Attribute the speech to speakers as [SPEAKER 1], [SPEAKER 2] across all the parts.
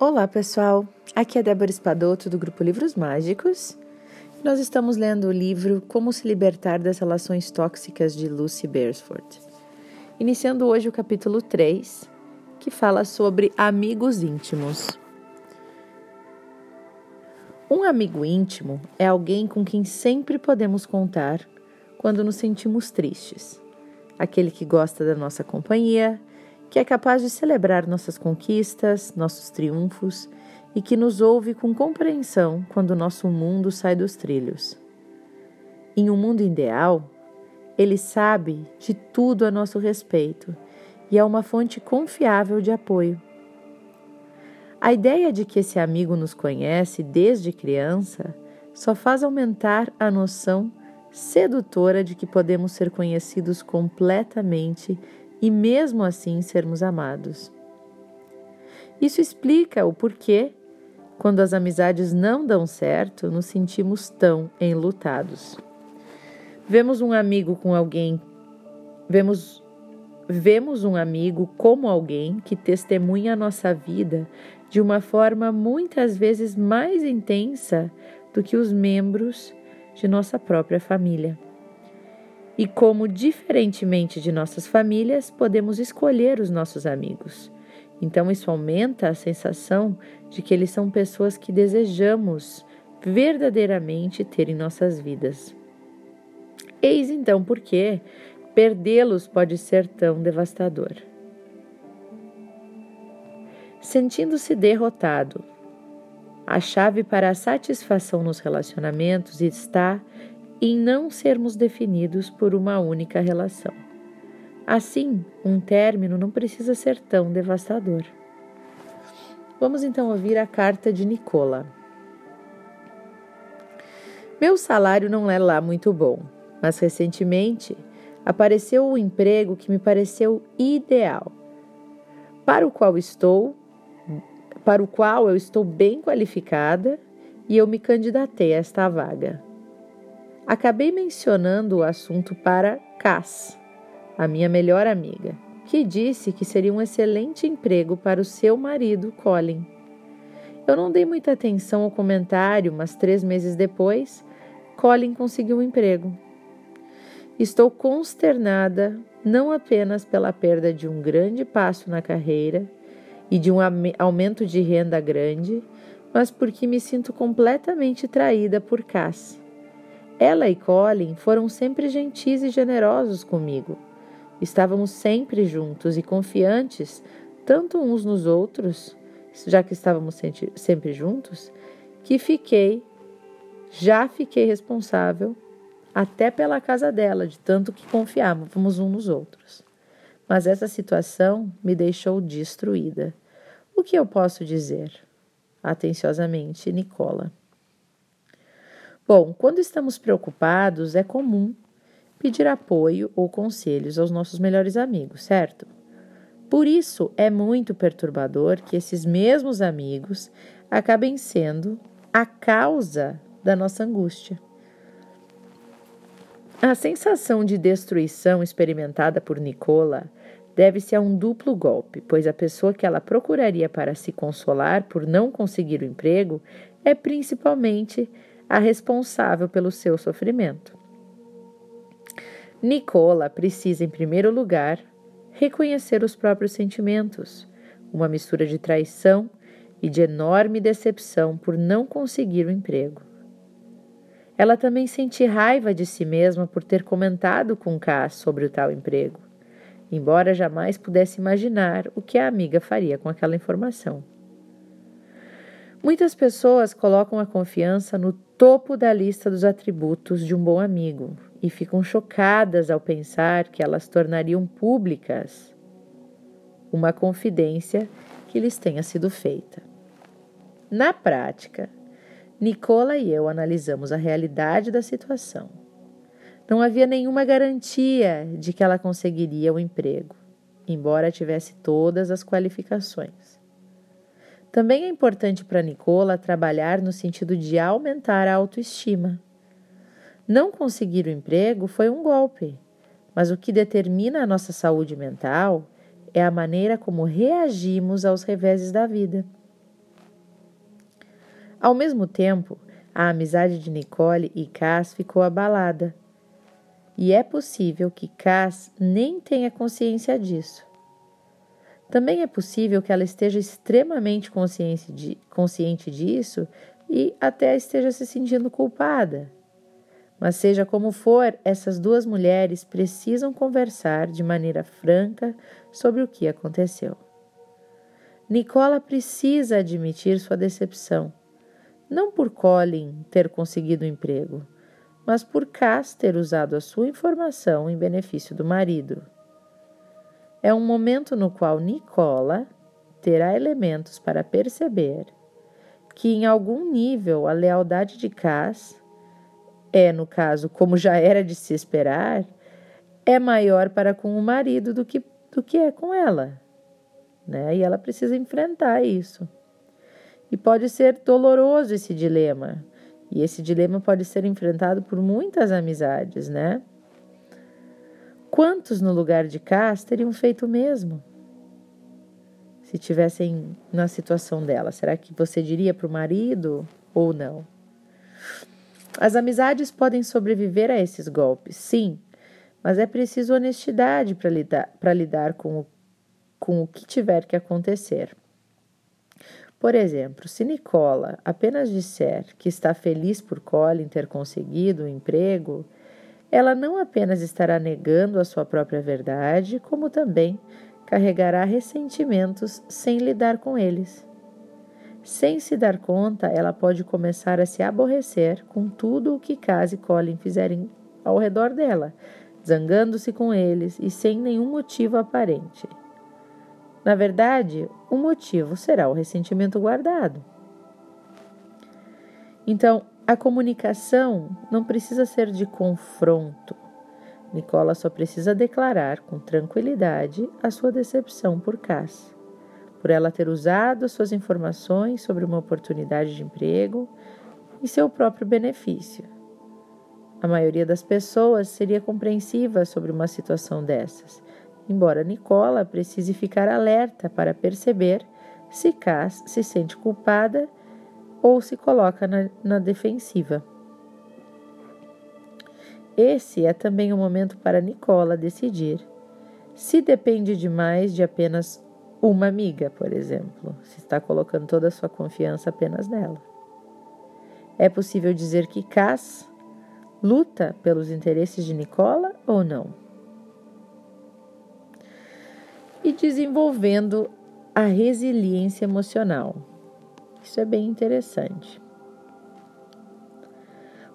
[SPEAKER 1] Olá, pessoal. Aqui é Débora Espadoto do grupo Livros Mágicos. Nós estamos lendo o livro Como se libertar das relações tóxicas de Lucy Beresford. Iniciando hoje o capítulo 3, que fala sobre amigos íntimos. Um amigo íntimo é alguém com quem sempre podemos contar quando nos sentimos tristes. Aquele que gosta da nossa companhia, que é capaz de celebrar nossas conquistas, nossos triunfos e que nos ouve com compreensão quando nosso mundo sai dos trilhos. Em um mundo ideal, ele sabe de tudo a nosso respeito e é uma fonte confiável de apoio. A ideia de que esse amigo nos conhece desde criança só faz aumentar a noção sedutora de que podemos ser conhecidos completamente e mesmo assim sermos amados. Isso explica o porquê, quando as amizades não dão certo, nos sentimos tão enlutados. Vemos um amigo com alguém, vemos vemos um amigo como alguém que testemunha a nossa vida de uma forma muitas vezes mais intensa do que os membros de nossa própria família e como, diferentemente de nossas famílias, podemos escolher os nossos amigos. Então, isso aumenta a sensação de que eles são pessoas que desejamos verdadeiramente ter em nossas vidas. Eis então por que perdê-los pode ser tão devastador. Sentindo-se derrotado, a chave para a satisfação nos relacionamentos está em não sermos definidos por uma única relação. Assim, um término não precisa ser tão devastador. Vamos então ouvir a carta de Nicola. Meu salário não é lá muito bom, mas recentemente apareceu um emprego que me pareceu ideal, para o qual estou, para o qual eu estou bem qualificada e eu me candidatei a esta vaga. Acabei mencionando o assunto para Cass, a minha melhor amiga, que disse que seria um excelente emprego para o seu marido, Colin. Eu não dei muita atenção ao comentário, mas três meses depois, Colin conseguiu um emprego. Estou consternada não apenas pela perda de um grande passo na carreira e de um aumento de renda grande, mas porque me sinto completamente traída por Cass. Ela e Colin foram sempre gentis e generosos comigo. Estávamos sempre juntos e confiantes, tanto uns nos outros, já que estávamos sempre juntos, que fiquei, já fiquei responsável até pela casa dela, de tanto que confiávamos uns nos outros. Mas essa situação me deixou destruída. O que eu posso dizer? Atenciosamente, Nicola. Bom, quando estamos preocupados, é comum pedir apoio ou conselhos aos nossos melhores amigos, certo? Por isso é muito perturbador que esses mesmos amigos acabem sendo a causa da nossa angústia. A sensação de destruição experimentada por Nicola deve-se a um duplo golpe, pois a pessoa que ela procuraria para se consolar por não conseguir o emprego é principalmente a responsável pelo seu sofrimento. Nicola precisa, em primeiro lugar, reconhecer os próprios sentimentos, uma mistura de traição e de enorme decepção por não conseguir o emprego. Ela também sente raiva de si mesma por ter comentado com Cass sobre o tal emprego, embora jamais pudesse imaginar o que a amiga faria com aquela informação. Muitas pessoas colocam a confiança no topo da lista dos atributos de um bom amigo e ficam chocadas ao pensar que elas tornariam públicas uma confidência que lhes tenha sido feita. Na prática, Nicola e eu analisamos a realidade da situação. Não havia nenhuma garantia de que ela conseguiria o emprego, embora tivesse todas as qualificações. Também é importante para Nicola trabalhar no sentido de aumentar a autoestima. Não conseguir o emprego foi um golpe, mas o que determina a nossa saúde mental é a maneira como reagimos aos reveses da vida. Ao mesmo tempo, a amizade de Nicole e Cass ficou abalada. E é possível que Cass nem tenha consciência disso. Também é possível que ela esteja extremamente consciente, de, consciente disso e até esteja se sentindo culpada. Mas seja como for, essas duas mulheres precisam conversar de maneira franca sobre o que aconteceu. Nicola precisa admitir sua decepção, não por Colin ter conseguido o emprego, mas por Cass ter usado a sua informação em benefício do marido. É um momento no qual Nicola terá elementos para perceber que, em algum nível, a lealdade de Cass é, no caso, como já era de se esperar, é maior para com o marido do que, do que é com ela. Né? E ela precisa enfrentar isso. E pode ser doloroso esse dilema. E esse dilema pode ser enfrentado por muitas amizades, né? Quantos no lugar de Cass teriam feito o mesmo? Se tivessem na situação dela, será que você diria para o marido ou não? As amizades podem sobreviver a esses golpes, sim, mas é preciso honestidade para lidar, lidar com, o, com o que tiver que acontecer. Por exemplo, se Nicola apenas disser que está feliz por Colin ter conseguido o um emprego, ela não apenas estará negando a sua própria verdade, como também carregará ressentimentos sem lidar com eles. Sem se dar conta, ela pode começar a se aborrecer com tudo o que Case e Colin fizerem ao redor dela, zangando-se com eles e sem nenhum motivo aparente. Na verdade, o motivo será o ressentimento guardado. Então, a comunicação não precisa ser de confronto. Nicola só precisa declarar com tranquilidade a sua decepção por Cass, por ela ter usado suas informações sobre uma oportunidade de emprego em seu próprio benefício. A maioria das pessoas seria compreensiva sobre uma situação dessas, embora Nicola precise ficar alerta para perceber se Cass se sente culpada ou se coloca na, na defensiva. Esse é também o momento para Nicola decidir se depende demais de apenas uma amiga, por exemplo, se está colocando toda a sua confiança apenas nela. É possível dizer que Cass luta pelos interesses de Nicola ou não? E desenvolvendo a resiliência emocional. Isso é bem interessante.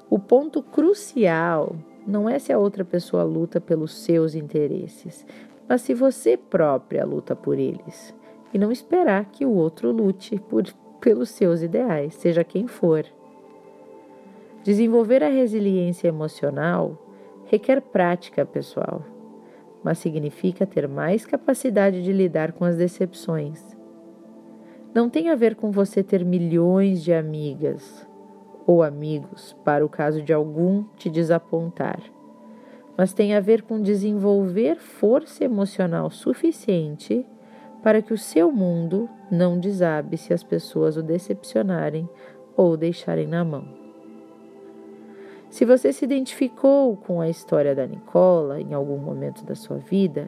[SPEAKER 1] O ponto crucial não é se a outra pessoa luta pelos seus interesses, mas se você própria luta por eles. E não esperar que o outro lute por, pelos seus ideais, seja quem for. Desenvolver a resiliência emocional requer prática, pessoal, mas significa ter mais capacidade de lidar com as decepções não tem a ver com você ter milhões de amigas ou amigos para o caso de algum te desapontar, mas tem a ver com desenvolver força emocional suficiente para que o seu mundo não desabe se as pessoas o decepcionarem ou deixarem na mão. Se você se identificou com a história da Nicola em algum momento da sua vida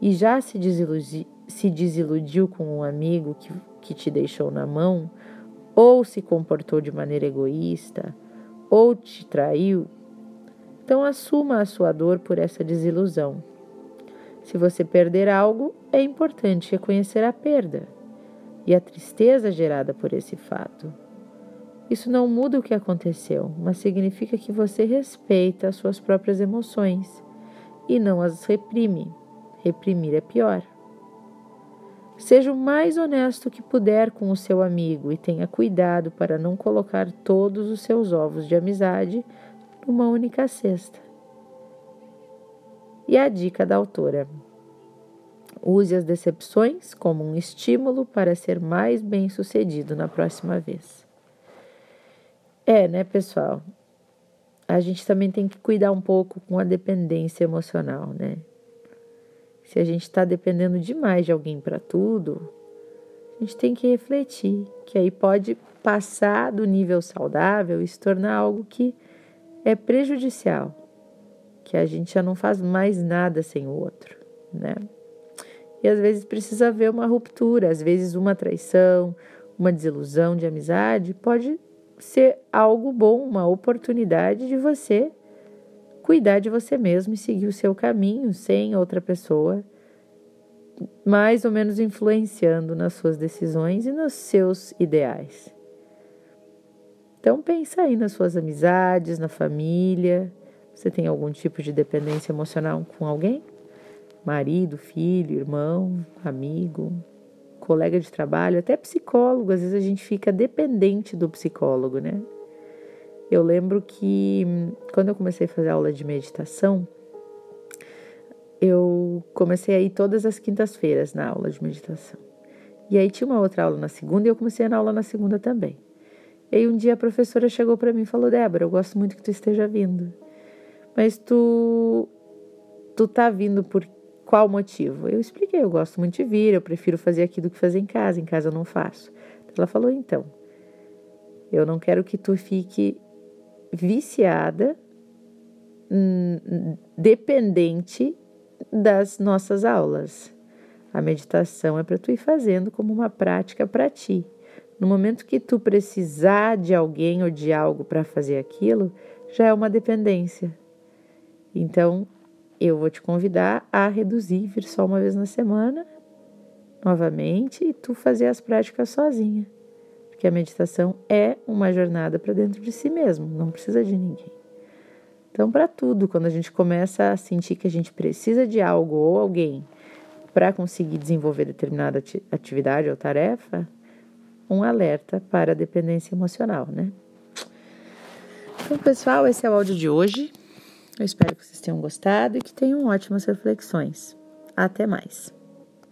[SPEAKER 1] e já se, desiludi se desiludiu com um amigo que que te deixou na mão, ou se comportou de maneira egoísta, ou te traiu, então assuma a sua dor por essa desilusão. Se você perder algo, é importante reconhecer a perda e a tristeza gerada por esse fato. Isso não muda o que aconteceu, mas significa que você respeita as suas próprias emoções e não as reprime. Reprimir é pior. Seja o mais honesto que puder com o seu amigo e tenha cuidado para não colocar todos os seus ovos de amizade numa única cesta. E a dica da autora: use as decepções como um estímulo para ser mais bem-sucedido na próxima vez. É, né, pessoal? A gente também tem que cuidar um pouco com a dependência emocional, né? Se a gente está dependendo demais de alguém para tudo, a gente tem que refletir, que aí pode passar do nível saudável e se tornar algo que é prejudicial, que a gente já não faz mais nada sem o outro, né? E às vezes precisa haver uma ruptura, às vezes uma traição, uma desilusão de amizade pode ser algo bom, uma oportunidade de você cuidar de você mesmo e seguir o seu caminho sem outra pessoa mais ou menos influenciando nas suas decisões e nos seus ideais. Então pensa aí nas suas amizades, na família. Você tem algum tipo de dependência emocional com alguém? Marido, filho, irmão, amigo, colega de trabalho, até psicólogo. Às vezes a gente fica dependente do psicólogo, né? Eu lembro que quando eu comecei a fazer aula de meditação, eu comecei a ir todas as quintas-feiras na aula de meditação. E aí tinha uma outra aula na segunda e eu comecei a aula na segunda também. E aí um dia a professora chegou para mim e falou: "Débora, eu gosto muito que tu esteja vindo. Mas tu tu tá vindo por qual motivo?" Eu expliquei: "Eu gosto muito de vir, eu prefiro fazer aqui do que fazer em casa. Em casa eu não faço." Ela falou: "Então, eu não quero que tu fique viciada, hum, dependente das nossas aulas. A meditação é para tu ir fazendo como uma prática para ti. No momento que tu precisar de alguém ou de algo para fazer aquilo, já é uma dependência. Então, eu vou te convidar a reduzir, vir só uma vez na semana, novamente, e tu fazer as práticas sozinha. Porque a meditação é uma jornada para dentro de si mesmo, não precisa de ninguém. Então, para tudo, quando a gente começa a sentir que a gente precisa de algo ou alguém para conseguir desenvolver determinada atividade ou tarefa, um alerta para a dependência emocional, né? Então, pessoal, esse é o áudio de hoje. Eu espero que vocês tenham gostado e que tenham ótimas reflexões. Até mais.